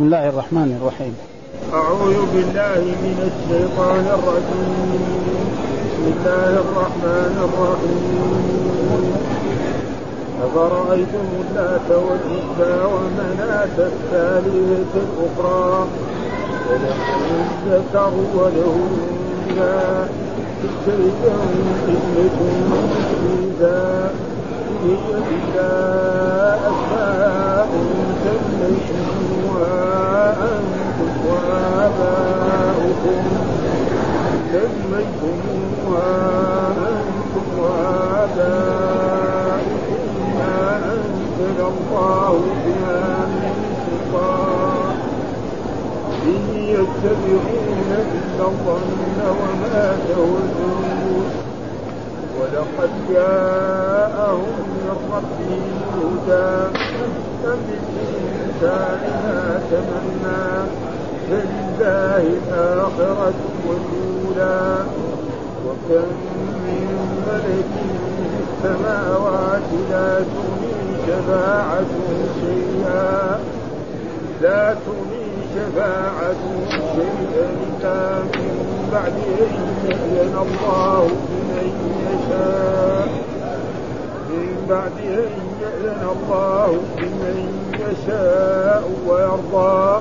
بسم الله الرحمن الرحيم. أعوذ بالله من الشيطان الرجيم. بسم الله الرحمن الرحيم. أفرأيتم اللات والعزى ومناة الثالثة الأخرى؟ وله الذكر وله الأنثى تلك قسمة ضيزى هي إلا أسماء سميتموها أنتم وآباؤكم. سميتموها أنتم وآباؤكم ما أنزل الله بها من سلطان. إن يتبعون إلا الظن وما تهزون ولقد جاءهم من ربهم هدى أم للإنسان ما تمنى فلله الآخرة والأولى وكم من ملك في السماوات لا تغني شفاعتهم شيئا لا تغني شفاعتهم شيئا إلا من بعد أن يأذن الله لمن يشاء. من بعد أن يأذن الله لمن يشاء ويرضى.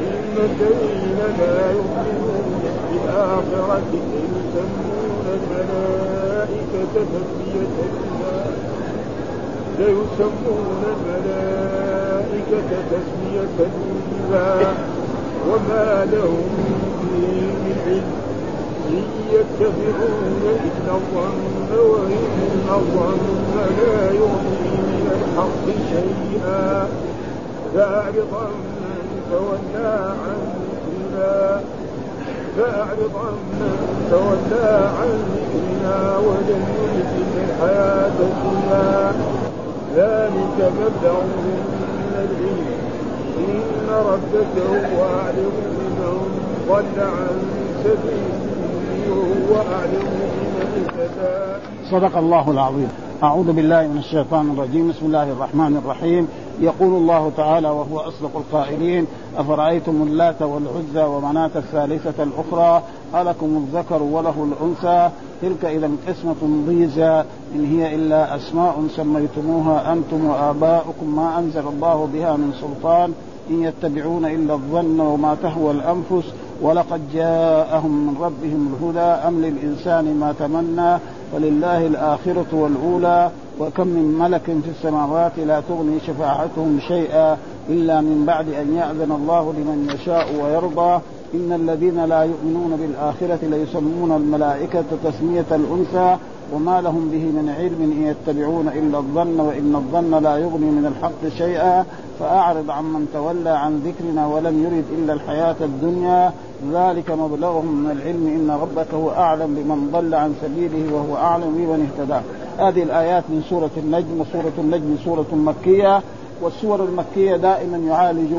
إن الذين لا يؤمنون بالآخرة يسمون الملائكة تسمية الإله ليسمون الملائكة تسمية الإله وما لهم به من علم. إن يتبعون إلا الظن وإن الظن لا يغني من الحق شيئا. فأعرض عمن تولى عن ذكرنا. فأعرض عمن تولى عن ذكرنا ولم يرد الحياة الدنيا. ذلك مبلغهم العلم إن ربك هو أعلم بمن ضل عن سبيله وهو أعلم بمن اهتدى. صدق الله العظيم. أعوذ بالله من الشيطان الرجيم. بسم الله الرحمن الرحيم. يقول الله تعالى وهو أصدق القائلين أفرأيتم اللات والعزى ومناة الثالثة الأخرى؟ ألكم الذكر وله الأنثى. تلك إذا قسمة ضيزى. إن هي إلا أسماء سميتموها أنتم وآباؤكم ما أنزل الله بها من سلطان. إن يتبعون إلا الظن وما تهوى الأنفس. ولقد جاءهم من ربهم الهدى. أم للإنسان ما تمنى؟ ولله الآخرة والأولى. وكم من ملك في السماوات لا تغني شفاعتهم شيئا إلا من بعد أن يأذن الله لمن يشاء ويرضى. إن الذين لا يؤمنون بالآخرة ليسمون الملائكة تسمية الأنثى. وما لهم به من علم إن يتبعون إلا الظن وإن الظن لا يغني من الحق شيئا فأعرض عمن تولى عن ذكرنا ولم يرد إلا الحياة الدنيا. ذلك مبلغهم من العلم. إن ربك هو أعلم بمن ضل عن سبيله وهو أعلم بمن اهتدى. هذه الآيات من سورة النجم وسورة النجم سورة مكية. والسور المكية دائما يعالج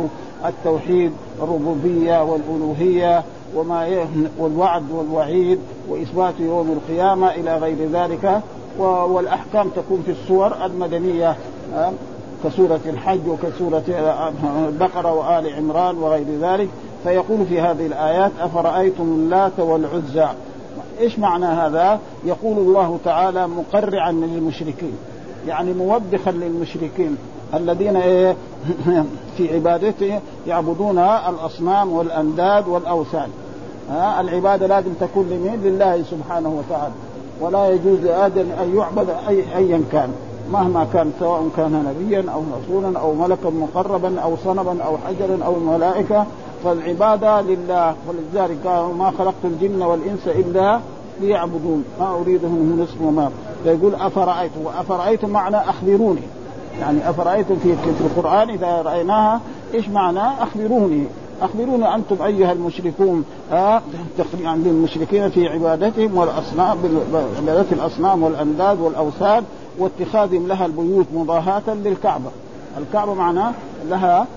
التوحيد الربوبية والألوهية. وما والوعد والوعيد وإثبات يوم القيامة إلى غير ذلك. والأحكام تكون في السور المدنية كسورة الحج وكسورة البقره وآل عمران وغير ذلك. فيقول في هذه الآيات أفرأيتم اللات والعزى؟ إيش معنى هذا؟ يقول الله تعالى مقرعا للمشركين يعني موبخا للمشركين. الذين في عبادته يعبدون الأصنام والأنداد والأوثان. العبادة لازم تكون لمين؟ لله سبحانه وتعالى. ولا يجوز لادم أن يعبد أي ايا كان مهما كان سواء كان نبيا أو رسولا أو ملكا مقربا أو صنما أو حجرا أو الملائكه فالعبادة لله ولذلك ما خلقت الجن والإنس إلا ليعبدون. ما أريدهم من رزق وما. فيقول افرايتم وافرايتم معنى اخبروني يعني أفرأيتم في في القرآن إذا رأيناها إيش معنى؟ أخبروني. اخبرونا أنتم أيها المشركون آه يعني المشركين في عبادتهم والأصنام عباده الأصنام والأنداد والاوثان واتخاذهم لها البيوت مضاهاة للكعبة. الكعبة معناه لها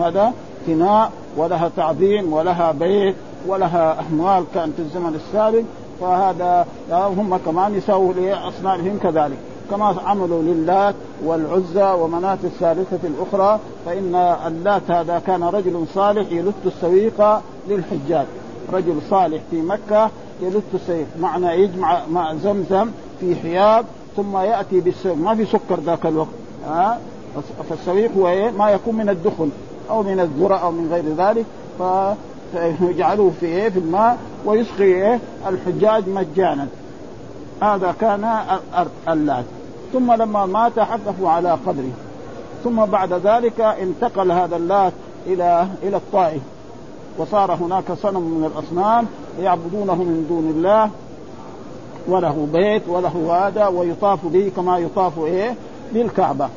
هذا فناء ولها تعظيم ولها بيت ولها أموال. كانت في الزمن السابق فهذا هم كمان يسووا لأصنامهم كذلك. كما عملوا للات والعزى ومناة الثالثة الأخرى فإن اللات هذا كان رجل صالح يلت السويق للحجاج. رجل صالح في مكة يلت السويق. معنى يجمع مع زمزم في حياب ثم يأتي بالسويق. ما في سكر ذاك الوقت. ها؟ فالسويق هو إيه؟ ما يكون من الدخن أو من الذرة أو من غير ذلك. ف فيجعلوه في إيه؟ في الماء ويسقي إيه؟ الحجاج مجانا. هذا كان اللات. ثم لما مات حقفوا على قدره. ثم بعد ذلك انتقل هذا اللات إلى إلى الطائف. وصار هناك صنم من الأصنام يعبدونه من دون الله. وله بيت وله هذا ويطاف به كما يطاف إيه؟ بالكعبة.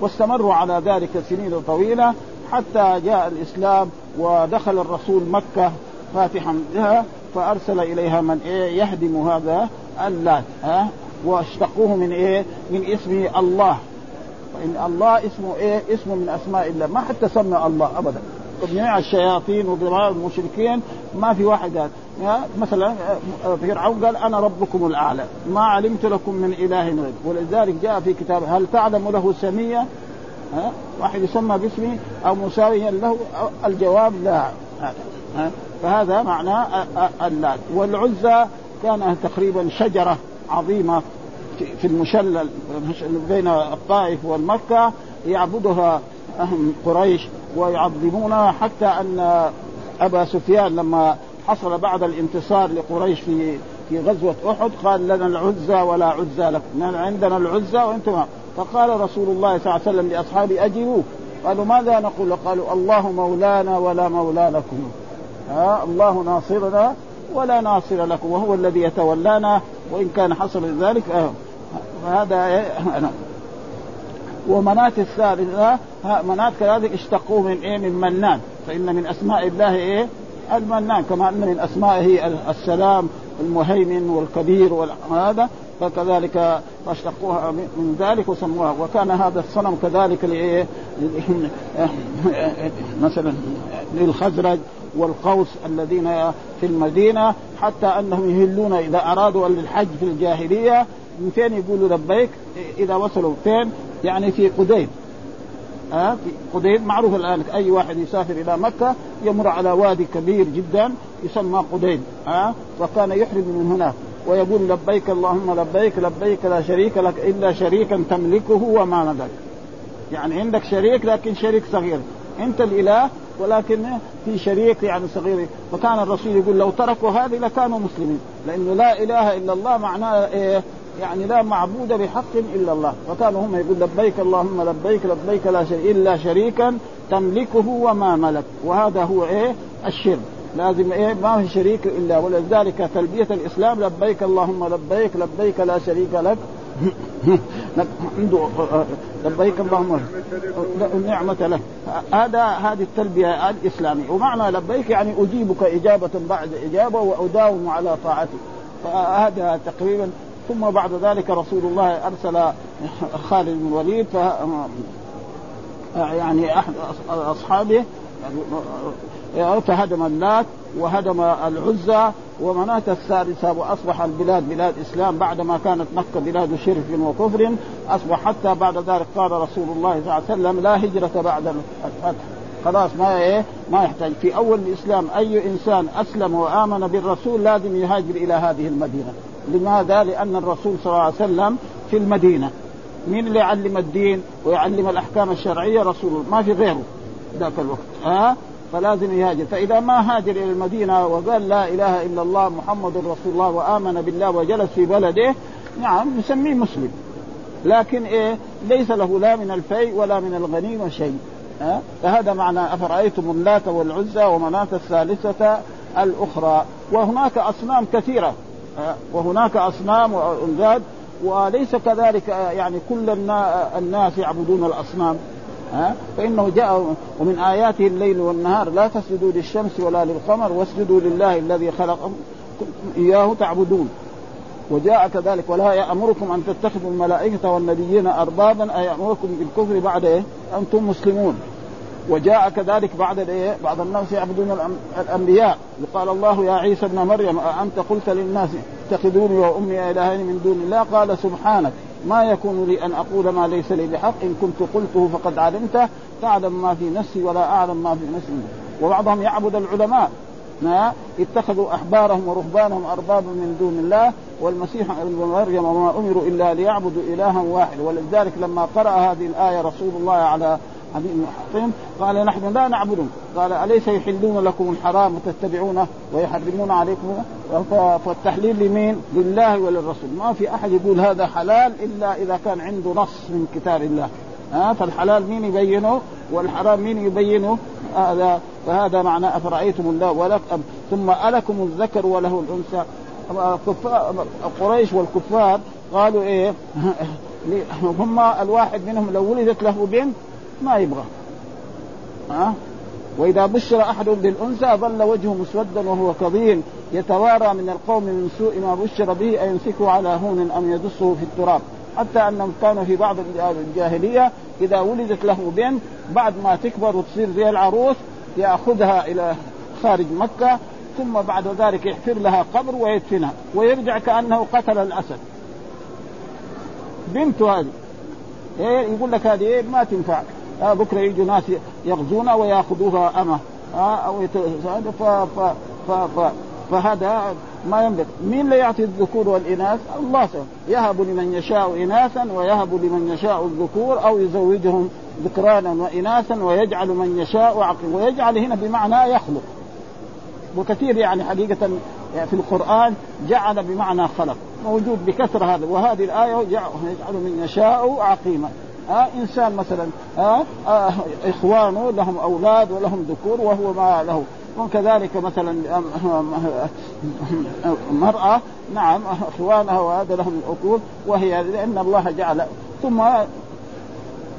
واستمروا على ذلك سنين طويلة حتى جاء الإسلام ودخل الرسول مكة فاتحا بها فأرسل إليها من إيه؟ يهدم هذا اللات. ها؟ واشتقوه من إيه؟ من اسم الله. فان الله اسمه إيه؟ اسمه من أسماء الله. ما حتى سمى الله ابدا. جميع الشياطين وجميع المشركين ما في واحد قال. مثلا فرعون قال أنا ربكم الأعلى. ما علمت لكم من إله غير ولذلك جاء في كتاب هل تعلم له سميه ها؟ واحد يسمى باسمه أو مساويا له الجواب لا. ها؟ فهذا معناه اللات. والعزى كان تقريبا شجرة. عظيمة في المشلل بين الطائف والمكة يعبدها قريش ويعظمونها حتى أن أبا سفيان لما حصل بعد الانتصار لقريش في في غزوة أحد قال لنا العزى ولا عزى لكم عندنا العزى وأنتم فقال رسول الله صلى الله عليه وسلم لأصحابه أجيبوه. قالوا ماذا نقول؟ قالوا الله مولانا ولا مولى لكم ها الله ناصرنا ولا ناصر لكم وهو الذي يتولانا وإن كان حصل ذلك فهذا ومناة الثالثة مناة كذلك اشتقوه من إيه من منان. فإن من أسماء الله إيه المنان كما أن من أسمائه السلام المهيمن والكبير وهذا فكذلك فاشتقوها من ذلك وسموها. وكان هذا الصنم كذلك لايه مثلا للخزرج والقوس الذين في المدينة حتى أنهم يهلون إذا أرادوا الحج في الجاهلية. من فين يقولوا لبيك؟ إذا وصلوا فين؟ يعني في قديم. ها؟ في قديم معروف الآن أي واحد يسافر إلى مكة يمر على وادي كبير جدا يسمى قديم ها؟ وكان يحرم من هناك. ويقول لبيك اللهم لبيك لبيك لا شريك لك إلا شريكا تملكه وما ملك. يعني عندك شريك لكن شريك صغير. أنت الإله ولكن في شريك يعني صغير. فكان الرسول يقول لو تركوا هذه لكانوا مسلمين. لأنه لا إله إلا الله معناه إيه؟ يعني لا معبود بحق إلا الله. فكانوا هم يقول لبيك اللهم لبيك لبيك لا شريك إلا شريكا تملكه وما ملك. وهذا هو إيه؟ الشرك. لازم إيه؟ ما في شريك إلا ولذلك تلبية الإسلام لبيك اللهم لبيك لبيك لا شريك لك. عنده لبيك اللهم النعمة له. هذا هذه التلبية الإسلامية. ومعنى لبيك يعني أجيبك إجابة بعد إجابة وأداوم على طاعتك فهذا تقريبا ثم بعد ذلك رسول الله أرسل خالد بن الوليد يعني أحد أصحابه فهدم اللات وهدم العزى ومناة الثالثة وأصبح البلاد بلاد إسلام بعدما كانت مكة بلاد شرك وكفر. أصبح حتى بعد ذلك قال رسول الله صلى الله عليه وسلم لا هجرة بعد الفتح. خلاص ما إيه؟ ما يحتاج. في أول الإسلام أي إنسان أسلم وآمن بالرسول لازم يهاجر إلى هذه المدينة. لماذا؟ لأن الرسول صلى الله عليه وسلم في المدينة. مين اللي يعلم الدين ويعلم الأحكام الشرعية؟ رسول ما في غيره. ذاك الوقت. ها؟ فلازم يهاجر. فإذا ما هاجر إلى المدينة وقال لا إله إلا الله محمد رسول الله وآمن بالله وجلس في بلده نعم نسميه مسلم. لكن إيه؟ ليس له لا من الفيء ولا من الغنيمة شيء ها؟ فهذا معنى أفرأيتم اللات والعزى ومناة الثالثة الأخرى. وهناك أصنام كثيرة. وهناك أصنام وأنذاد وليس كذلك يعني كل الناس يعبدون الأصنام. ها؟ فإنه جاء ومن آياته الليل والنهار لا تسجدوا للشمس ولا للقمر واسجدوا لله الذي خلقكم إياه تعبدون. وجاء كذلك ولا يأمركم أن تتخذوا الملائكة والنبيين أربابا أي يأمركم بالكفر بعد إيه؟ أنتم مسلمون. وجاء كذلك بعد الايه؟ بعض الناس يعبدون الأنبياء. قال الله يا عيسى ابن مريم انت قلت للناس اتخذوني وأمي إلهين من دون الله؟ قال سبحانك. ما يكون لي أن أقول ما ليس لي بحق. إن كنت قلته فقد علمته. تعلم ما في نفسي ولا أعلم ما في نفسي. وبعضهم يعبد العلماء. اتخذوا أحبارهم ورهبانهم أربابا من دون الله. والمسيح ابن مريم وما أمروا إلا ليعبدوا إلها واحد. ولذلك لما قرأ هذه الآية رسول الله على علي بن حطيم قال نحن لا نعبدهم قال أليس يحلون لكم الحرام وتتبعونه ويحرمون عليكم؟ فالتحليل لمين؟ لله وللرسول. ما في أحد يقول هذا حلال إلا إذا كان عنده نص من كتاب الله. ها فالحلال مين يبينه؟ والحرام مين يبينه؟ هذا فهذا معنى أفرأيتم الله ولك ثم ألكم الذكر وله الأنثى. قريش والكفار قالوا إيه؟ هم الواحد منهم لو ولدت له بنت ما يبغى. ها؟ وإذا بشر أحد بالأنثى ظل وجهه مسودا وهو كظيم. يتوارى من القوم من سوء ما بشر به أيمسكه على هون أم يدسه في التراب. حتى أنهم كانوا في بعض الجاهلية إذا ولدت له بنت بعد ما تكبر وتصير زي العروس يأخذها إلى خارج مكة ثم بعد ذلك يحفر لها قبر ويدفنها. ويرجع كأنه قتل الأسد. بنته هذه. إيه يقول لك هذه إيه ما تنفع آه بكرة يجوا ناس يغزونا وياخذوها أمة. آه أو. ف... ف... ف... ف... فهذا ما ينبغي. مين اللي يعطي الذكور والإناث؟ الله سبحانه. يهب لمن يشاء إناثا ويهب لمن يشاء الذكور أو يزوجهم ذكرانا وإناثا ويجعل من يشاء عقيم. ويجعل هنا بمعنى يخلق. وكثير يعني يعني في القرآن جعل بمعنى خلق. موجود بكثرة هذا. وهذه الآية يجعل من يشاء عقيما. آه إنسان مثلا آه آه إخوانه لهم أولاد ولهم ذكور وهو ما له. وكذلك مثلا مرأة نعم إخوانها وهذا لهم العقول وهي لأن الله جعل. ثم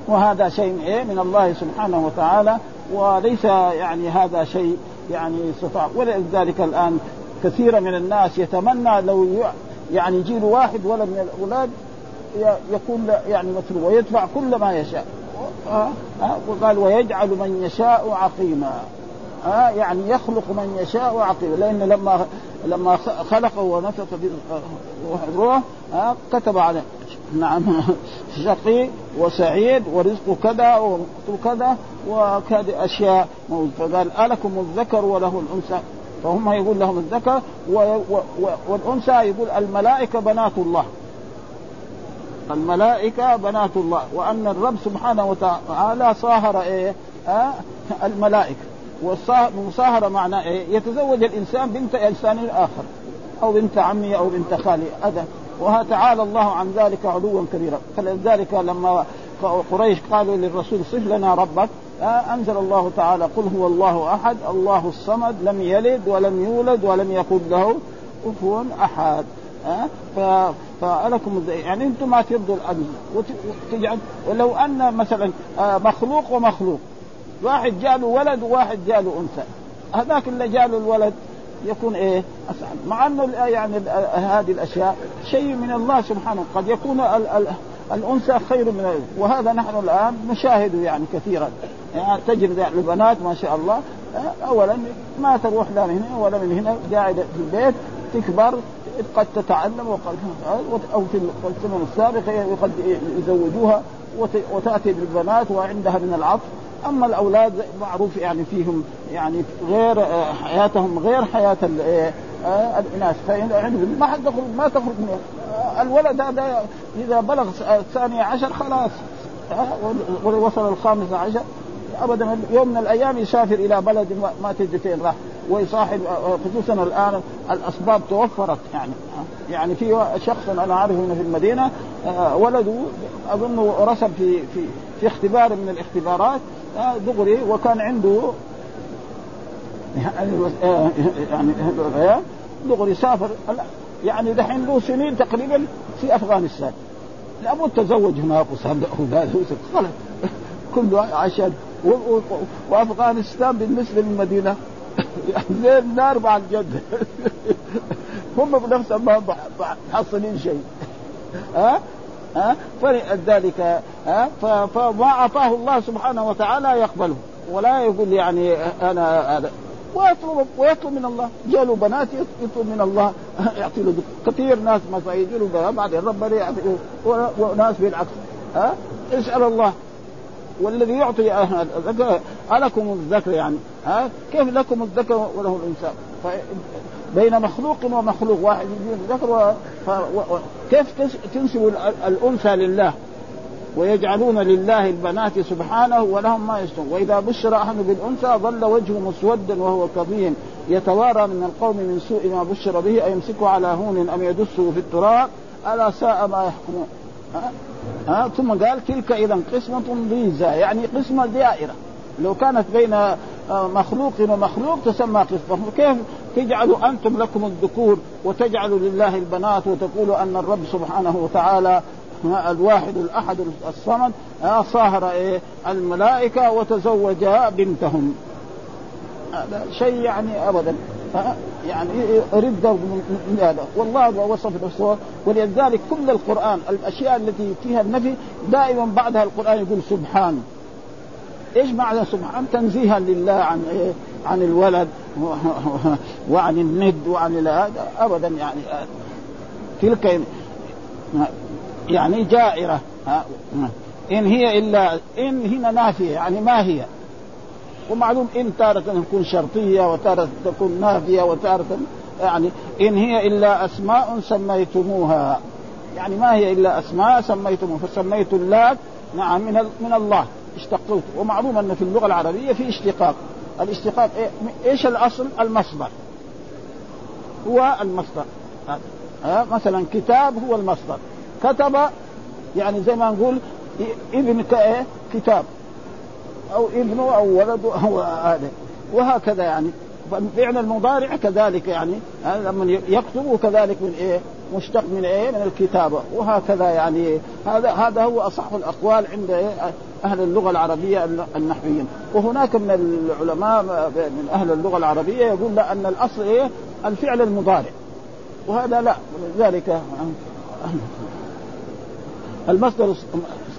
وهذا شيء إيه من الله سبحانه وتعالى وليس يعني هذا شيء يعني استطاع. ولذلك الآن كثير من الناس يتمنى لو يعني يجي واحد ولد من الاولاد يكون يعني مثل ويدفع كل ما يشاء. آه. آه. وقال ويجعل من يشاء عقيما. آه. يعني يخلق من يشاء عقيما. لأن لما لما خلقه ونفخ في الروح آه كتب على نعم. شقي وسعيد ورزق كذا وكذا وكذا أشياء. فقال ألكم الذكر وله الأنثى. فهم يقول لهم الذكر والأنثى يقول الملائكة بنات الله. الملائكة بنات الله وأن الرب سبحانه وتعالى صاهر إيه؟ آه الملائكة. والمصاهرة معنى إيه؟ يتزوج الإنسان بنت إنسان آخر أو بنت عمي أو بنت خالي هذا. وتعالى الله عن ذلك علوا كبيرا. فلذلك لما قريش قالوا للرسول صف لنا ربك آه أنزل الله تعالى قل هو الله أحد الله الصمد لم يلد ولم يولد ولم يكن له كفوا أحد. آه فلكم يعني أنتم ما ترضوا العدل. وتجعل ولو أن مثلا آه مخلوق ومخلوق. واحد جاله ولد وواحد جاله أنثى. هذاك اللي جاله الولد يكون إيه؟ اسعد مع انه يعني هذه الأشياء شيء من الله سبحانه. قد يكون ال ال الأنثى خير من وهذا نحن الآن نشاهده يعني كثيرا. يعني تجد البنات ما شاء الله. اولا ما تروح لا من هنا ولا من هنا. قاعدة في البيت تكبر. قد تتعلم وقد أو في الزمن السابق قد يزوجوها وتأتي بالبنات وعندها من العطف. أما الأولاد معروف يعني فيهم يعني غير حياتهم غير حياة الإناث. فعندهم ما حد تخرج ما تخرج من الولد هذا إذا بلغ الثانية عشر خلاص. وصل الخامسة عشر ابدا يوم من الأيام يسافر إلى بلد ما تدري فين راح. ويصاحب خصوصا الآن الأسباب توفرت يعني يعني في شخص أنا اعرفه هنا في المدينة ولده اظنه رسب في في في اختبار من الاختبارات دغري وكان عنده يعني يعني دغري سافر يعني دحين له سنين تقريبا في أفغانستان. لابد تزوج هناك وصار أولاد خلص كله عشان وأفغانستان بالنسبة للمدينة. زي النار مع الجنه هم بنفسهم ما محصلين شيء. ها؟ ها؟ فلذلك ها؟ فما أعطاه الله سبحانه وتعالى يقبله. ولا يقول يعني أنا هذا. ويطلب ويطلب من الله. جاء له بنات يطلب من الله. يعطي له كثير ناس مثلا يجي له بعدين ربنا يعطي وناس بالعكس. ها؟ اسأل الله. والذي يعطي الذكر ألكم الذكر يعني ها؟ كيف لكم الذكر وله الانثى بين مخلوق ومخلوق واحد يجي الذكر و... ف... و... كيف تنسب الأنثى لله؟ ويجعلون لله البنات سبحانه ولهم ما يشتهون وإذا بشر أحد بالأنثى ظل وجهه مسودا وهو كظيم. يتوارى من القوم من سوء ما بشر به أيمسكه على هون أم يدسه في التراب؟ ألا ساء ما يحكمون. ها؟ ثم قال تلك اذا قسمة ضيزى يعني قسمة دائرة. لو كانت بين مخلوق ومخلوق تسمى قسمة. كيف تجعلوا أنتم لكم الذكور وتجعلوا لله البنات وتقولوا أن الرب سبحانه وتعالى الواحد الأحد الصمد صاهر إيه الملائكة وتزوج بنتهم. هذا شيء يعني ابدا. يعني رده من هذا. والله وصف نفسه ولذلك كل القرآن الأشياء التي فيها النفي دائما بعدها القرآن يقول سبحان. إيش معنى سبحان؟ تنزيها لله عن إيه؟ عن الولد وعن الند وعن هذا ابدا يعني. تلك يعني جائرة. إن هي إلا إن هنا نافية يعني ما هي؟ ومعلوم إن تارة تكون شرطية وتارة تكون نافية وتارة يعني إن هي إلا أسماء سميتموها. يعني ما هي إلا أسماء سميتموها فسميت اللات نعم من من الله. اشتقوت ومعلوم أن في اللغة العربية في اشتقاق. الاشتقاق إيش الأصل؟ المصدر. هو المصدر. ها؟ مثلا كتاب هو المصدر. كتب يعني زي ما نقول ابن كتاب. أو ابنه أو ولده أو هذا وهكذا يعني. فعل المضارع كذلك يعني. لما يكتب كذلك من إيه؟ مشتق من إيه؟ من الكتابة. وهكذا يعني. هذا هذا هو أصح الأقوال عند إيه؟ أهل اللغة العربية النحويين. وهناك من العلماء من أهل اللغة العربية يقول أن الأصل إيه؟ الفعل المضارع. وهذا لا. ولذلك المصدر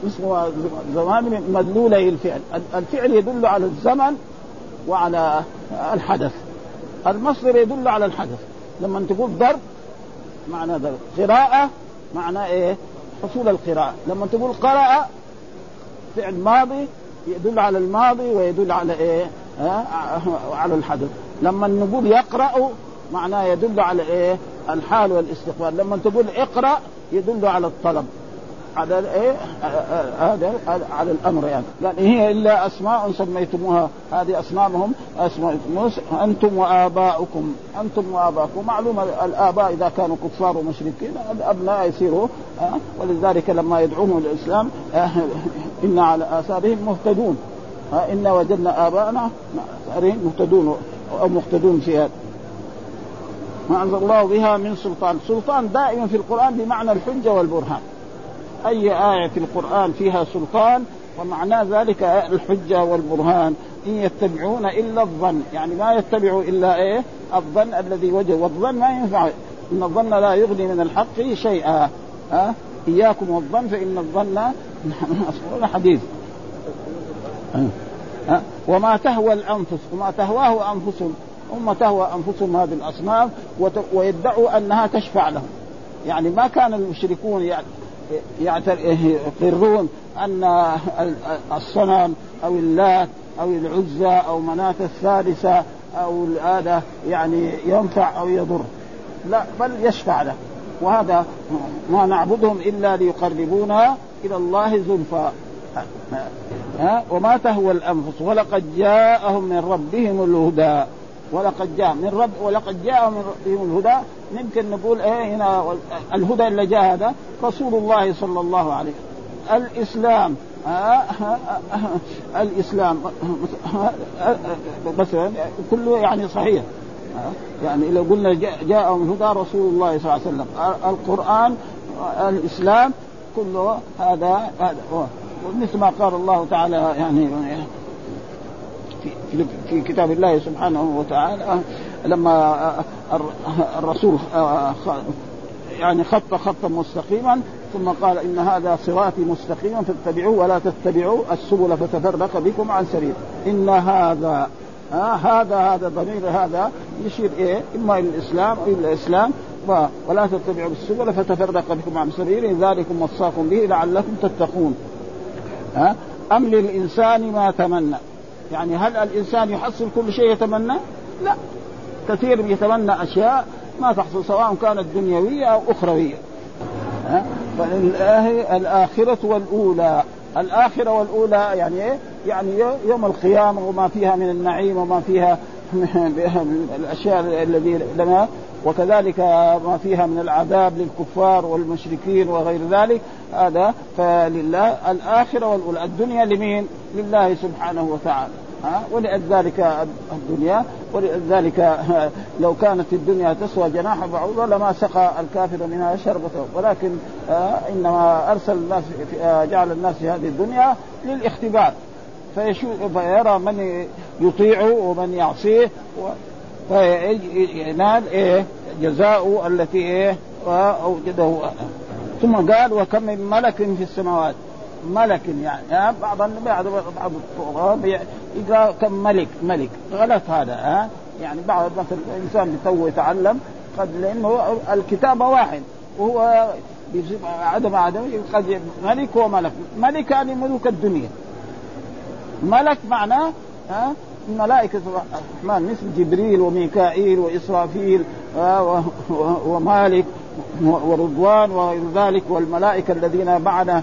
اسمه زمان مدلولي الفعل. الفعل يدل على الزمن وعلى الحدث. المصدر يدل على الحدث. لما تقول ضرب معنى ضرب قراءة معنى إيه؟ حصول القراءة. لما تقول قرأ فعل ماضي يدل على الماضي ويدل على إيه؟ آه على الحدث. لما نقول يقرأ معناه يدل على إيه؟ الحال والاستقبال. لما تقول اقرأ يدل على الطلب. على الايه هذا على الأمر يعني. قال هي إلا أسماء سميتموها. هذه اصنامهم أسماء أنتم وآباؤكم. أنتم وآباؤكم. معلوم الآباء إذا كانوا كفار ومشركين الأبناء يصيروا ولذلك لما يدعوهم الإسلام إن على آثارهم مهتدون. إنا وجدنا آباءنا مهتدون أو مهتدون في هذا. ما أنزل الله بها من سلطان، سلطان دائما في القرآن بمعنى الحجة والبرهان. أي آية في القرآن فيها سلطان ومعناه ذلك الحجة والبرهان. إن يتبعون إلا الظن يعني ما يتبعوا إلا إيه؟ الظن الذي وجه والظن ما ينفع. إن الظن لا يغني من الحق شيئا. ها؟ أه؟ إياكم والظن فإن الظن حديث. أه؟ وما تهوى الأنفس وما تهواه انفسهم هم تهوى أنفسهم هذه الأصنام ويدعوا أنها تشفع لهم. يعني ما كان المشركون يعني يقرون أن الصنم أو اللات أو العزى أو مناة الثالثة أو هذا يعني ينفع أو يضر. لا بل يشفع له. وهذا ما نعبدهم إلا ليقربونا إلى الله زلفى. ها؟ وما تهوى الأنفس. ولقد جاءهم من ربهم الهدى. ولقد جاء من رب ولقد جاء من ربهم الهدى يمكن نقول إيه هنا الهدى اللي جاء هذا رسول الله صلى الله عليه وسلم. الإسلام آه آه آه الإسلام مثلا كله يعني صحيح. يعني لو قلنا جاء من هدى رسول الله صلى الله عليه وسلم. القرآن الإسلام كله هذا هذا مثل ما قال الله تعالى يعني في كتاب الله سبحانه وتعالى لما الرسول يعني خط خطا مستقيما ثم قال إن هذا صراطي مستقيما فاتبعوه ولا تتبعوا السبل فتفرق بكم عن سبيل. إن هذا ها هذا هذا ضمير هذا يشير إيه إما إلى الإسلام أو إلى الإسلام ولا تتبعوا السبل فتفرق بكم عن سبيله ذلكم وصاكم به لعلكم تتقون. ها أم للإنسان ما تمنى؟ يعني هل الإنسان يحصل كل شيء يتمنى؟ لا. كثير يتمنى أشياء ما تحصل سواء كانت دنيوية أو أخروية. ها؟ فلله الآخرة والأولى. الآخرة والأولى يعني إيه؟ يعني يوم القيامة وما فيها من النعيم وما فيها من الأشياء الذي لنا وكذلك ما فيها من العذاب للكفار والمشركين وغير ذلك. هذا فلله. الآخرة والأولى. الدنيا لمين؟ لله سبحانه وتعالى. ها؟ ولذلك الدنيا ولذلك لو كانت الدنيا تسوى جناح بعوضة لما سقى الكافر منها شربة ولكن إنما أرسل الناس جعل الناس في هذه الدنيا للاختبار. فيرى من يطيعه ومن يعصيه فينال إيه جزاء التي إيه اوجده ثم قال وكم من ملك في السماوات؟ ملك يعني بعض بعض بعض يقرأ كم ملك ملك. غلط هذا ها. يعني بعض مثلا الانسان تو يتعلم قد لأنه الكتابه واحد وهو عدم عدم قد ملك وملك ملك. يعني ملوك الدنيا. ملك معناه ها ملائكة الرحمن مثل جبريل وميكائيل وإسرافيل ومالك ورضوان وغير ذلك والملائكة الذين معنا.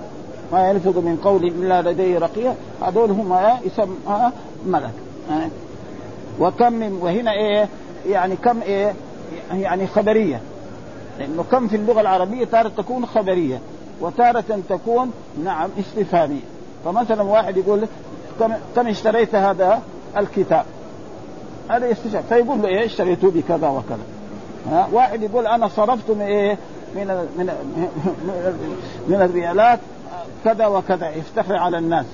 ما يلفظ من قول إلا لديه رقية هذول هم يسمى ملك. وكم من وهنا إيه يعني كم إيه يعني خبرية. لأنه كم في اللغة العربية تارة تكون خبرية وتارة تكون نعم استفهامية. فمثلا واحد يقول كم كم اشتريت هذا الكتاب؟ هذا يستشعر فيقول له إيه اشتريته بكذا وكذا. ها واحد يقول أنا صرفت من إيه من من من الريالات كذا وكذا يفتخر على الناس.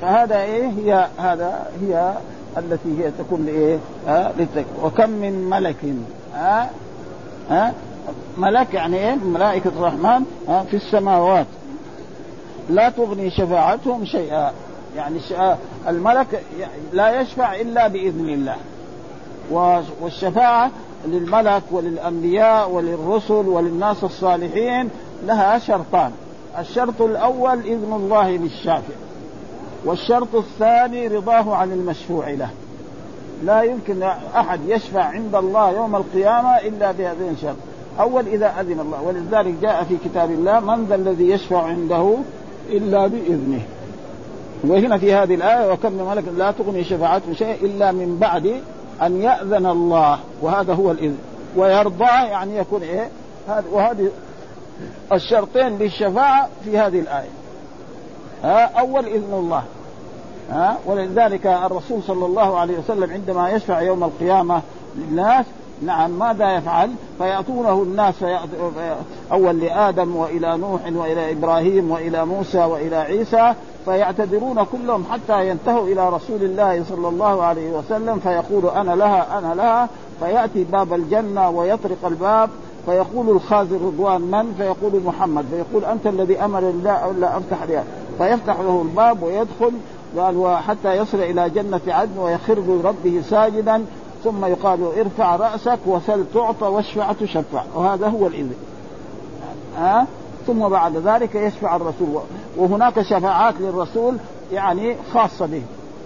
فهذا إيه هي هذا هي التي هي تكون لإيه؟ ها وكم من ملك ها ها ملك يعني إيه؟ ملائكة الرحمن ها في السماوات. لا تغني شفاعتهم شيئا. يعني الملك لا يشفع إلا بإذن الله. والشفاعة للملك وللأنبياء وللرسل وللناس الصالحين لها شرطان. الشرط الأول إذن الله للشافع والشرط الثاني رضاه عن المشفوع له. لا يمكن أحد يشفع عند الله يوم القيامة إلا بهذين الشرط أول إذا أذن الله ولذلك جاء في كتاب الله من ذا الذي يشفع عنده إلا بإذنه. وهنا في هذه الآية وكم من ملك لا تغني شفاعتهم شيء إلا من بعد أن يأذن الله. وهذا هو الإذن. ويرضى يعني يكون إيه؟ وهذه الشرطين للشفاعة في هذه الآية ها أول إذن الله ها ولذلك الرسول صلى الله عليه وسلم عندما يشفع يوم القيامة للناس نعم ماذا يفعل؟ فيأتونه الناس أول لآدم وإلى نوح وإلى إبراهيم وإلى موسى وإلى عيسى فيعتذرون كلهم حتى ينتهوا إلى رسول الله صلى الله عليه وسلم فيقول أنا لها أنا لها فيأتي باب الجنة ويطرق الباب فيقول الخازن رضوان من؟ فيقول محمد. فيقول أنت الذي أمر الله ألا أفتح لها فيفتح له الباب ويدخل قال وحتى يصل إلى جنة عدن ويخر لربه ساجدا ثم يقال ارفع رأسك وسل تعطى واشفع تشفع وهذا هو الإذن. ها؟ ثم بعد ذلك يشفع الرسول. وهناك شفاعات للرسول يعني خاصة به.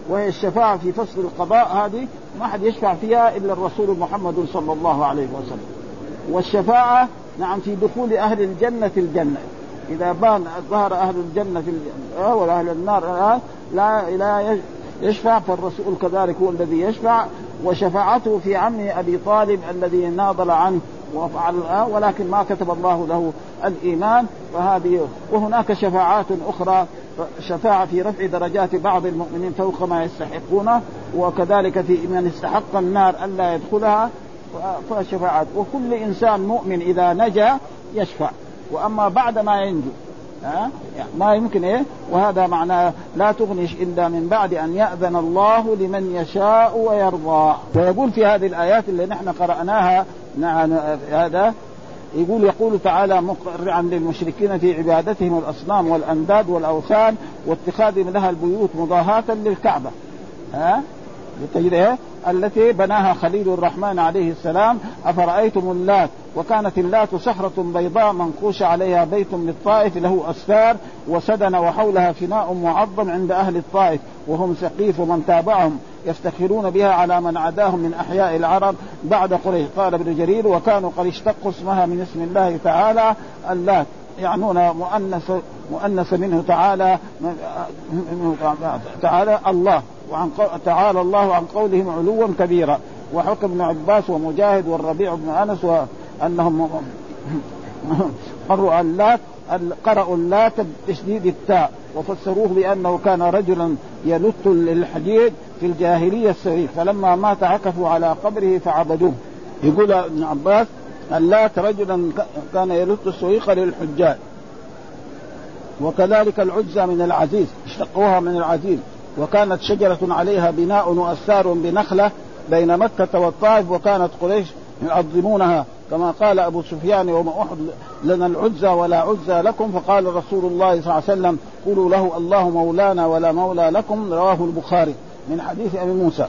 وهي الشفاعة في فصل القضاء هذه ما حد يشفع فيها إلا الرسول محمد صلى الله عليه وسلم. والشفاعة نعم في دخول أهل الجنة الجنة. إذا بان ظهر أهل الجنة في الجنة وأهل النار لا لا يشفع فالرسول كذلك هو الذي يشفع. وشفاعته في عمه أبي طالب الذي ناضل عنه وفعل ولكن ما كتب الله له الإيمان. فهذه وهناك شفاعات أخرى شفاعة في رفع درجات بعض المؤمنين فوق ما يستحقونه وكذلك في من استحق النار ألا يدخلها. فشفاعات وكل إنسان مؤمن إذا نجا يشفع وأما بعد ما ينجو. ها؟ يعني ما يمكن إيه؟ وهذا معناه لا تغني إلا من بعد أن يأذن الله لمن يشاء ويرضى. ويقول في هذه الآيات اللي نحن قرأناها هذا يقول يقول تعالى مقرعا للمشركين في عبادتهم الأصنام والأنداد والأوثان واتخاذهم لها البيوت مضاهاة للكعبة. ها؟ تجد إيه؟ التي بناها خليل الرحمن عليه السلام أفرأيتم اللات؟ وكانت اللات صخرة بيضاء منقوش عليها بيت للطائف له أستار وسدن وحولها فناء معظم عند أهل الطائف وهم سقيف ومن تابعهم يفتخرون بها على من عداهم من أحياء العرب بعد قريش. قال ابن جرير وكانوا قد اشتقوا اسمها من اسم الله تعالى اللات يعنون مؤنث مؤنث منه تعالى تعالى الله وعن تعالى الله عن قولهم علوا كبيرا. وحكم ابن عباس ومجاهد والربيع بن أنس وانهم قرأوا اللات قرأوا اللات بتشديد التاء وفسروه بأنه كان رجلا يلت للحديد في الجاهلية السرير فلما مات عكفوا على قبره فعبدوه. يقول ابن عباس اللات رجلا كان يلت السويق للحجاج. وكذلك العزى من العزيز اشتقوها من العزيز. وكانت شجرة عليها بناء وأستار بنخلة بين مكة والطائف وكانت قريش يعظمونها. كما قال أبو سفيان يوم أحد لنا العزى ولا عزى لكم. فقال رسول الله صلى الله عليه وسلم قولوا له الله مولانا ولا مولى لكم. رواه البخاري من حديث أبي موسى.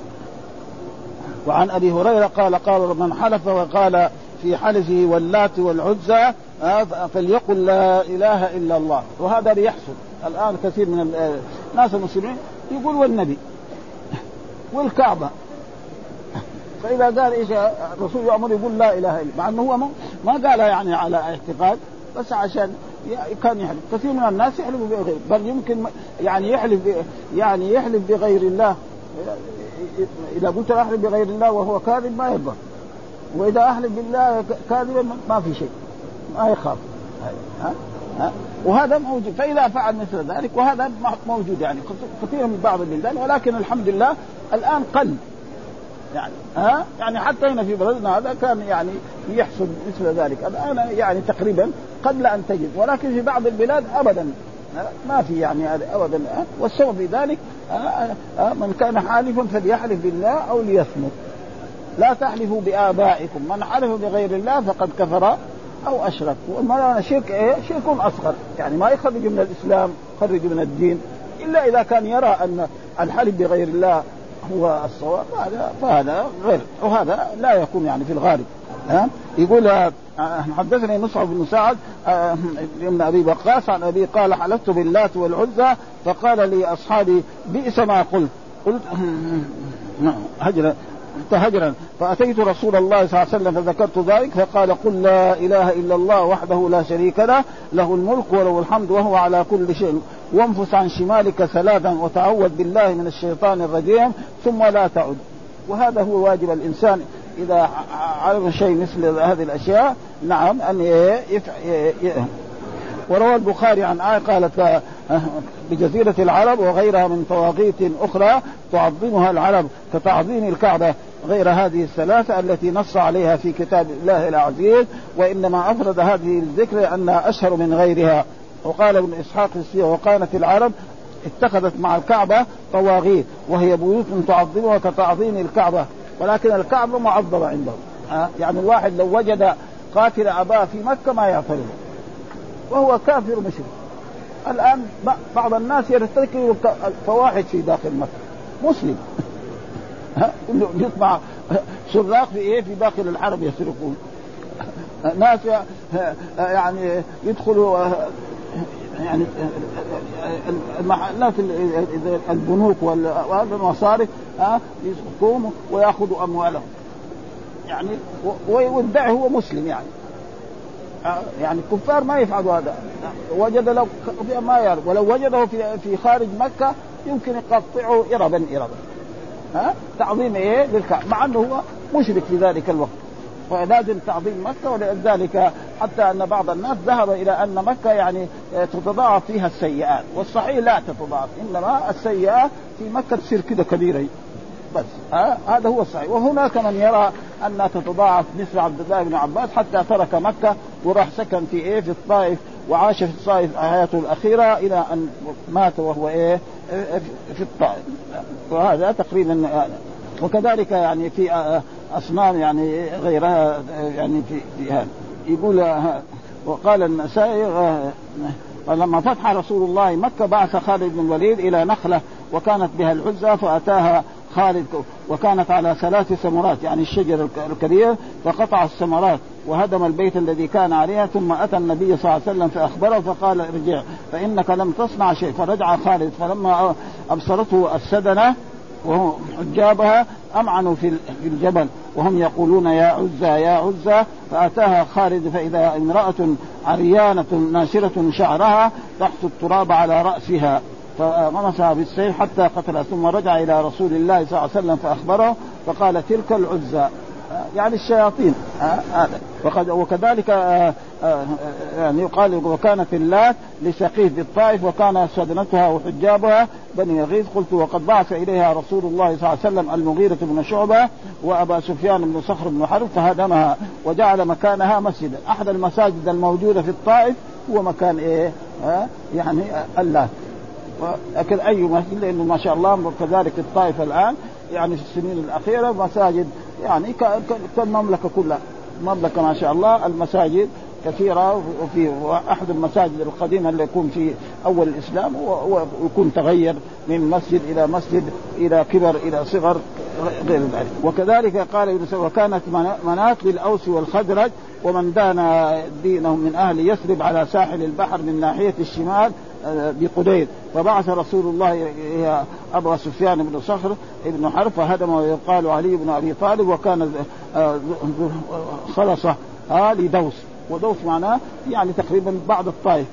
وعن أبي هريرة قال قال من حلف وقال في حلفه واللات والعزى فليقل لا إله إلا الله. وهذا ليحصل. الآن كثير من الناس المسلمين يقول والنبي والكعبة. فإذا قال إيش الرسول يأمر يقول لا إله إلا مع إنه هو ما قالها يعني على اعتقاد بس عشان كان يحلف. كثير من الناس يحلف بغير بل يمكن يعني يحلف يعني يحلف بغير الله. إذا قلت أحلف بغير الله وهو كاذب ما يرضى وإذا احلف بالله كاذبا ما في شيء. ما يخاف. ها؟ ها؟ وهذا موجود. فإذا فعل مثل ذلك وهذا موجود يعني. كثير من بعض البلدان ولكن الحمد لله الآن قل. يعني ها؟ يعني حتى هنا في بلدنا هذا كان يعني يحصل مثل ذلك. الآن يعني تقريبا قبل أن تجد. ولكن في بعض البلاد ابدا. ما في يعني ابدا. والسبب في ذلك من كان حالفا فليحلف بالله أو ليصمت. لا تحلفوا بآبائكم. من حلف بغير الله فقد كفر أو أشرك. وما شرك إيه؟ شرك أصغر. يعني ما يخرج من الإسلام يخرج من الدين. إلا إذا كان يرى أن الحلف بغير الله هو الصواب فهذا فهذا غير. وهذا لا يكون يعني في الغالب. ها؟ يقول آه، حدثني مصعب بن سعد آه، ابن أبي وقاص عن أبي قال حلفت باللات والعزى فقال لي أصحابي بئس ما قلت. قلت هجر. هجرا فأتيت رسول الله صلى الله عليه وسلم فذكرت ذلك فقال قل لا إله إلا الله وحده لا شريك له له الملك وله الحمد وهو على كل شيء. وانفس عن شمالك ثلاثا وتعوذ بالله من الشيطان الرجيم ثم لا تعد. وهذا هو واجب الإنسان إذا علم شيء مثل هذه الأشياء نعم أن يفعل وروى البخاري عن آية قالت آه، بجزيرة العرب وغيرها من طواغيت أخرى تعظمها العرب كتعظيم الكعبة. غير هذه الثلاثة التي نص عليها في كتاب الله العزيز وإنما أفرد هذه الذكر أنها أشهر من غيرها. وقال ابن إسحاق السيرة وكانت العرب اتخذت مع الكعبة طواغيت وهي بيوت تعظمها كتعظيم الكعبة. ولكن الكعبة معظمة عندهم. أه؟ يعني الواحد لو وجد قاتل أباه في مكة ما يعترض. وهو كافر مشرك. الآن بعض الناس يرتكب الفواحش في داخل مكة مسلم. يطبع سراق في إيه؟ في داخل الحرم يسرقون. ناس يعني يدخلوا يعني المحلات البنوك والمصارف يقوموا ويأخذوا أموالهم. يعني ويدعي هو مسلم يعني. يعني الكفار ما يفعلوا هذا. وجد له ما يعرف. ولو وجده في في خارج مكة يمكن يقطعه إربا إربا. ها؟ تعظيم إيه؟ للكعبة. مع أنه هو مشرك في ذلك الوقت. ولازم تعظيم مكة ولذلك حتى أن بعض الناس ذهب إلى أن مكة يعني تتضاعف فيها السيئات. والصحيح لا تتضاعف إنما السيئات في مكة تصير كده كبيرة. بس ها؟ هذا هو الصحيح. وهناك من يرى انها تتضاعف مثل عبد الله بن عباس حتى ترك مكة وراح سكن في إيه؟ في الطائف وعاش في الطائف حياته الأخيرة إلى أن مات وهو إيه؟ في الطائف. وهذا تقريبا وكذلك يعني في أصنام يعني غيرها يعني في في هذا. يقول وقال النسائي لما فتح رسول الله مكة بعث خالد بن الوليد إلى نخلة وكانت بها العزى فأتاها خالد وكانت على ثلاث ثمرات يعني الشجر الكبير فقطع الثمرات وهدم البيت الذي كان عليها ثم أتى النبي صلى الله عليه وسلم فأخبره فقال ارجع فإنك لم تصنع شيء. فرجع خالد فلما أبصرته السدنه وهم حجابها امعنوا في الجبل وهم يقولون يا عزى يا عزى. فأتاها خالد فإذا امرأة عريانة ناشرة شعرها تحت التراب على رأسها. فغمسها بالسيف حتى قتلها ثم رجع إلى رسول الله صلى الله عليه وسلم فأخبره فقال تلك العزى. يعني الشياطين هذا. وقد وكذلك آه، آه، يعني يقال وكانت اللات لسقيف بالطائف وكان سدنتها وحجابها بني يغيث. قلت وقد بعث إليها رسول الله صلى الله عليه وسلم المغيرة بن شعبة وأبا سفيان بن صخر بن حرب فهدمها وجعل مكانها مسجدا. أحد المساجد الموجودة في الطائف هو مكان إيه؟ يعني اللات. لكن أي مسجد لأنه ما شاء الله كذلك الطائف الآن يعني في السنين الأخيرة مساجد يعني كالمملكة كلها. المملكة ما شاء الله المساجد كثيرة وفي أحد المساجد القديمة اللي يكون في أول الإسلام ويكون تغير من مسجد إلى مسجد إلى كبر إلى صغر غير ذلك. وكذلك قال ابن وكانت مناة للأوس والخزرج ومن دان دينهم من أهل يثرب على ساحل البحر من ناحية الشمال آه، بقديد فبعث رسول الله ابا سفيان بن صخر بن حرب فهدم ويقال علي بن أبي طالب وكان آه، خلصه آه لدوس. ودوس معناه يعني تقريبا بعد الطائف.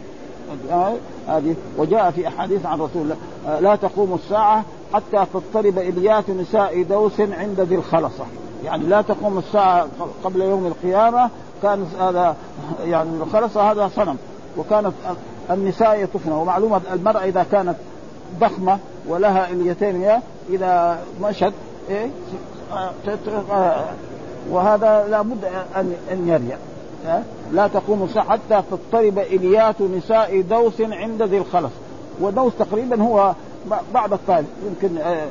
هذه وجاء في أحاديث عن رسول الله لا تقوم الساعة حتى تضطرب اليات نساء دوس عند ذي الخلصة. يعني لا تقوم الساعة قبل يوم القيامة كان هذا يعني الخلصة هذا صنم. وكانت النساء يطفن ومعلومة المرأة إذا كانت ضخمة ولها اليتين إذا مشت إيه وهذا لابد ان أن يرجع. لا تقوم الساعة حتى تضطرب إليات نساء دوس عند ذي الخلص. ودوس تقريبا هو بعد الطائف يمكن آه، آه،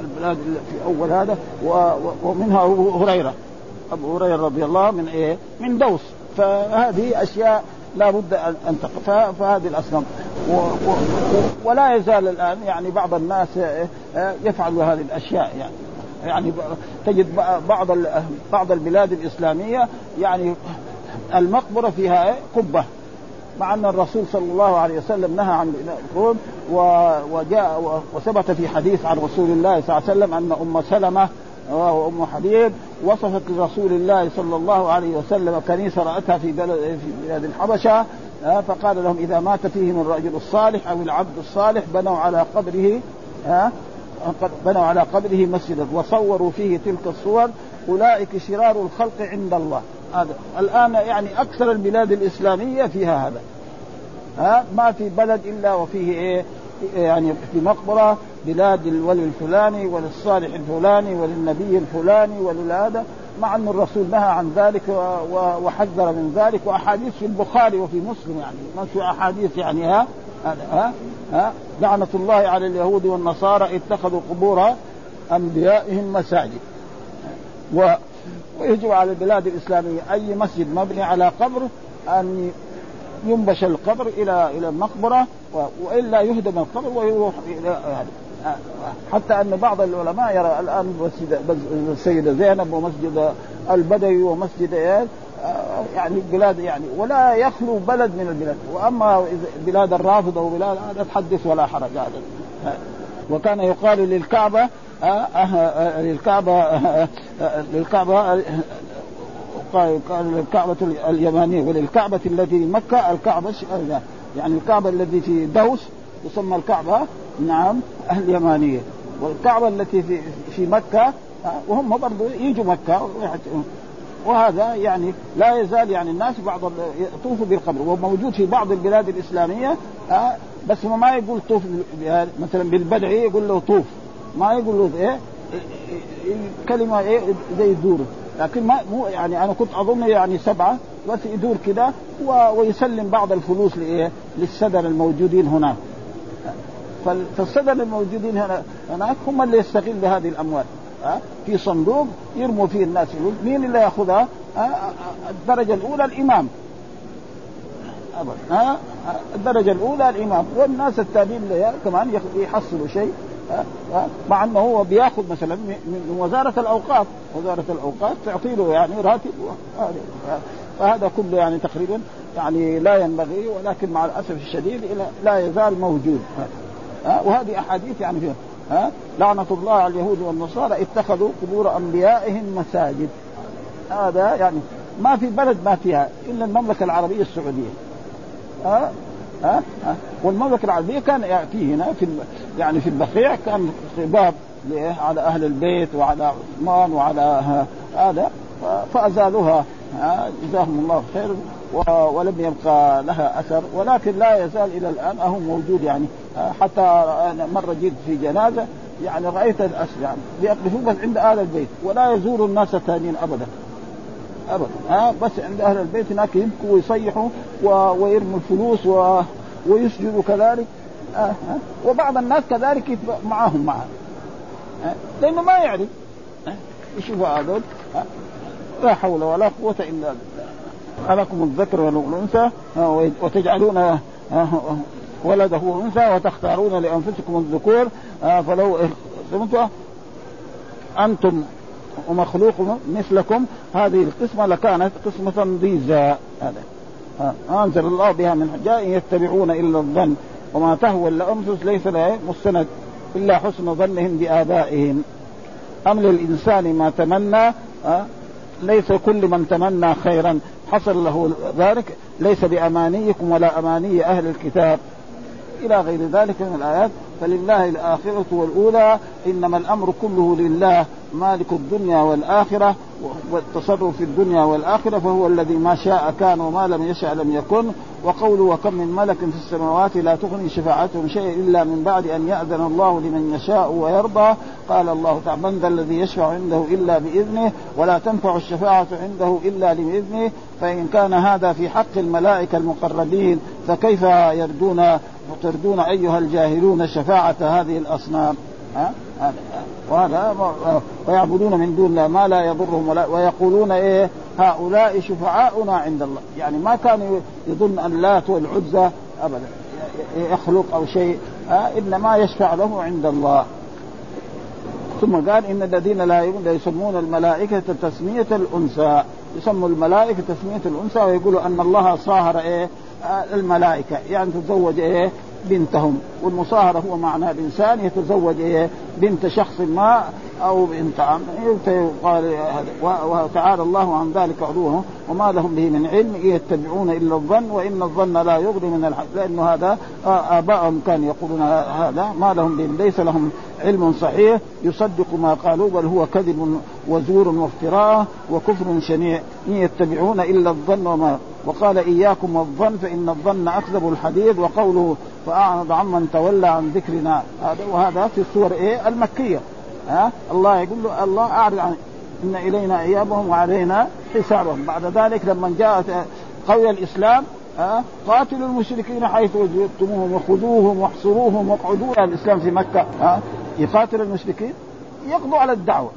البلاد في أول هذا ومنها أبو هريرة. أبو هريرة رضي الله من إيه؟ من دوس. فهذه أشياء لا بد ان تقف فهذه الاصنام ولا يزال الآن يعني بعض الناس آه، يفعل هذه الأشياء يعني. يعني تجد بعض بعض البلاد الإسلامية يعني المقبرة فيها قبة. مع أن الرسول صلى الله عليه وسلم نهى عن القبور وجاء وثبت في حديث عن رسول الله صلى الله عليه وسلم أن أم سلمة وأم حبيب وصفت لرسول الله صلى الله عليه وسلم كنيسة رأتها في بلد في بلاد الحبشة فقال لهم إذا مات فيهم الرجل الصالح أو العبد الصالح بنوا على قبره بنوا على قبره مسجدا وصوروا فيه تلك الصور أولئك شرار الخلق عند الله. هذا. الآن يعني أكثر البلاد الإسلامية فيها هذا. ها؟ ما في بلد إلا وفيه إيه؟ يعني في مقبرة بلاد الولي الفلاني وللصالح الفلاني وللنبي الفلاني ولهذا مع أن الرسول نهى عن ذلك وحذر من ذلك. وأحاديث في البخاري وفي مسلم يعني. ما في أحاديث يعني؟ ها؟ ها؟ ها؟ لعنة الله على اليهود والنصارى اتخذوا قبور أنبيائهم مساجد. و ويجب على البلاد الإسلامية أي مسجد مبني على قبر أن ينبش القبر إلى إلى المقبرة وإلا يهدم القبر ويروح إلى حتى أن بعض العلماء يرى الآن مسجد السيده زينب ومسجد البدوي ومسجد يعني بلاد يعني ولا يخلو بلد من البلاد. وأما بلاد الرافضة وبلاد هذا تحدث ولا حرج. هذا. وكان يقال للكعبة آه، آه، للكعبة آه، للكعبة قال الكعبة اليمانية وللكعبة التي مكة الكعبة يعني الكعبة التي في دوس تسمى الكعبة نعم اليمانية. والكعبة التي في في مكة وهم برضو يجوا مكة وهذا يعني لا يزال يعني الناس بعض يطوفوا بالقبر. وموجود في بعض البلاد الإسلامية بس ما يقول طوف مثلا بالبدعي يقول له طوف. ما يقول له إيه؟ كلمة إيه؟ زي الدور لكن ما مو يعني أنا كنت أظن يعني سبعة بس يدور كده ويسلم بعض الفلوس لإيه؟ للسدن الموجودين هناك. فالسدن الموجودين هنا هناك هم اللي يستغل بهذه الأموال. ها؟ في صندوق يرموا فيه الناس. فلوس مين اللي يأخذها؟ الدرجة الأولى الإمام. ها؟ الدرجة الأولى الإمام. والناس التابعين كمان يحصلوا شيء. مع انه هو بياخذ مثلا من وزارة الأوقاف. وزارة الأوقاف تعطي له يعني راتب. فهذا كله يعني تقريبا يعني لا ينبغي ولكن مع الأسف الشديد لا يزال موجود. وهذه أحاديث يعني فيها. ها؟ لعنة الله على اليهود والنصارى اتخذوا قبور أنبيائهم مساجد. هذا يعني ما في بلد ما فيها إلا المملكة العربية السعودية. ها؟ ها, ها؟ والمملكة العربية كان يأتي هنا في يعني في البقيع كان خباب على أهل البيت وعلى عثمان وعلى هذا فأزالوها. جزاهم الله خير ولم يبقى لها أثر ولكن لا يزال إلى الآن أهو موجود يعني. حتى مرة جيت في جنازة يعني رأيت الأس يعني بيقفوا بس عند أهل البيت ولا يزور الناس الثانيين ابدا. ابدا ها بس عند أهل البيت هناك يبكوا ويصيحوا ويرموا الفلوس و... ويسجدوا كذلك. وبعض الناس كذلك معاهم معه لأنه ما يعرف. يشوفوا هذول. لا حول ولا قوة إلا بالله. ألكم الذكر والأنثى وتجعلون ولده أنثى وتختارون لأنفسكم الذكور فلو أنتم ومخلوق مثلكم هذه القسمة لكانت قسمة ضيزى هذا. أنزل الله بها من جاء يتبعون إلا الظن. وما تهوى الأنفس ليس له مستند إلا حسن ظنهم بآبائهم. أم للإنسان ما تمنى ليس كل من تمنى خيرا. حصل له ذلك ليس بأمانيكم ولا أماني أهل الكتاب. إلى غير ذلك من الآيات فلله الآخرة والأولى إنما الأمر كله لله. مالك الدنيا والآخرة والتصرف في الدنيا والآخرة فهو الذي ما شاء كان وما لم يشاء لم يكن وقوله وكم من ملك في السماوات لا تغني شفاعتهم شيء إلا من بعد أن يأذن الله لمن يشاء ويرضى. قال الله تعالى من ذا الذي يشفع عنده إلا بإذنه ولا تنفع الشفاعة عنده إلا بإذنه فإن كان هذا في حق الملائكة المقربين فكيف يردون تردون أيها الجاهلون شفاعة هذه الأصنام؟ ها؟ وهذا ويعبدون من دون الله ما لا يضرهم ولا ويقولون إيه؟ هؤلاء شفعاؤنا عند الله. يعني ما كان يظن اللات والعزى ابدا. يخلق أو شيء. إنما يشفع له عند الله. ثم قال إن الذين لا يسمون الملائكة تسمية الأنثى. يسموا الملائكة تسمية الأنثى ويقولوا أن الله صاهر إيه؟ الملائكة. يعني تزوج إيه؟ بنتهم والمصاهرة هو معنى الإنسان يتزوج بنت شخص ما أو بنت عم. قال وتعالى الله عن ذلك علوه وما لهم به من علم يتبعون إلا الظن وإن الظن لا يغني من الحق. لأنه هذا آبائهم كانوا يقولون هذا. ما لهم به ليس لهم علم صحيح. يصدق ما قالوا بل هو كذب وزور وافتراء وكفر شنيع. إن يتبعون إلا الظن وما وقال إياكم والظن فإن الظن أكذب الحديث وقوله فأعرض عمن تولى عن ذكرنا. هذا وهذا في السور إيه؟ المكية. ها؟ الله يقول له الله أعرض عن إن إلينا إيابهم وعلينا حسابهم. بعد ذلك لما جاءت قول الإسلام ها؟ قاتلوا المشركين حيث وجدتموهم وخذوهم واحصروهم واقعدوا الإسلام في مكة. ها؟ يقاتل المشركين؟ يقضوا على الدعوة.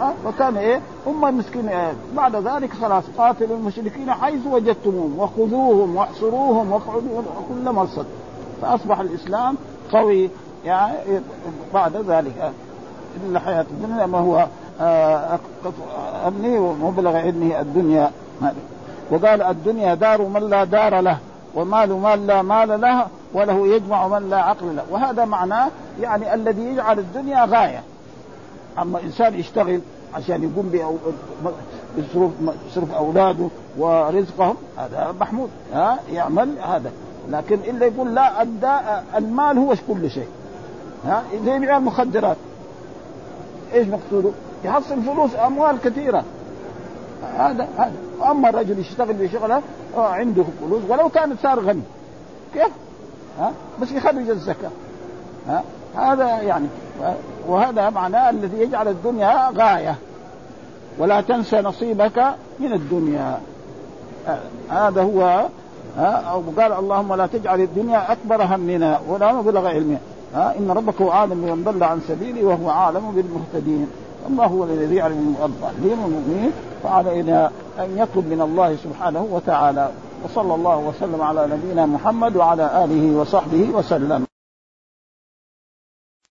ها؟ وكان إيه؟ هم مسكين إيه؟ بعد ذلك خلاص قاتلوا المشركين حيث وجدتموهم. وخذوهم واحصروهم واقعدوا كل مرصد. فأصبح الإسلام قوي يعني بعد ذلك إلا حياة الدنيا ما هو أمني ومبلغ علمه الدنيا. وقال الدنيا دار من لا دار له ومال من لا مال له وله يجمع من لا عقل له. وهذا معناه يعني الذي يجعل الدنيا غاية. أما إنسان يشتغل عشان يقوم بصرف أولاده ورزقهم هذا محمود ها يعمل هذا. لكن إلا يقول لا المال هو كل شيء ها زي بيع المخدرات. إيش مقصوده؟ يحصل فلوس أموال كثيرة. هذا هذا. اما الرجل يشتغل بشغله عنده فلوس ولو كان صار غني. كيف؟ ها؟ بس يخرج الزكاة. ها؟ هذا يعني وهذا معناه الذي يجعل الدنيا غاية. ولا تنسى نصيبك من الدنيا. هذا هو أو قال اللهم لا تجعل الدنيا أكبر همنا ولا مبلغ علمنا. ها إن ربك هو عالم بمن ضل عن سبيله وهو عالم بالمهتدين. الله هو الذي يعلم الضالين والمؤمنين. فعلينا أن يطلب من الله سبحانه وتعالى. وصلى الله وسلم على نبينا محمد وعلى آله وصحبه وسلم.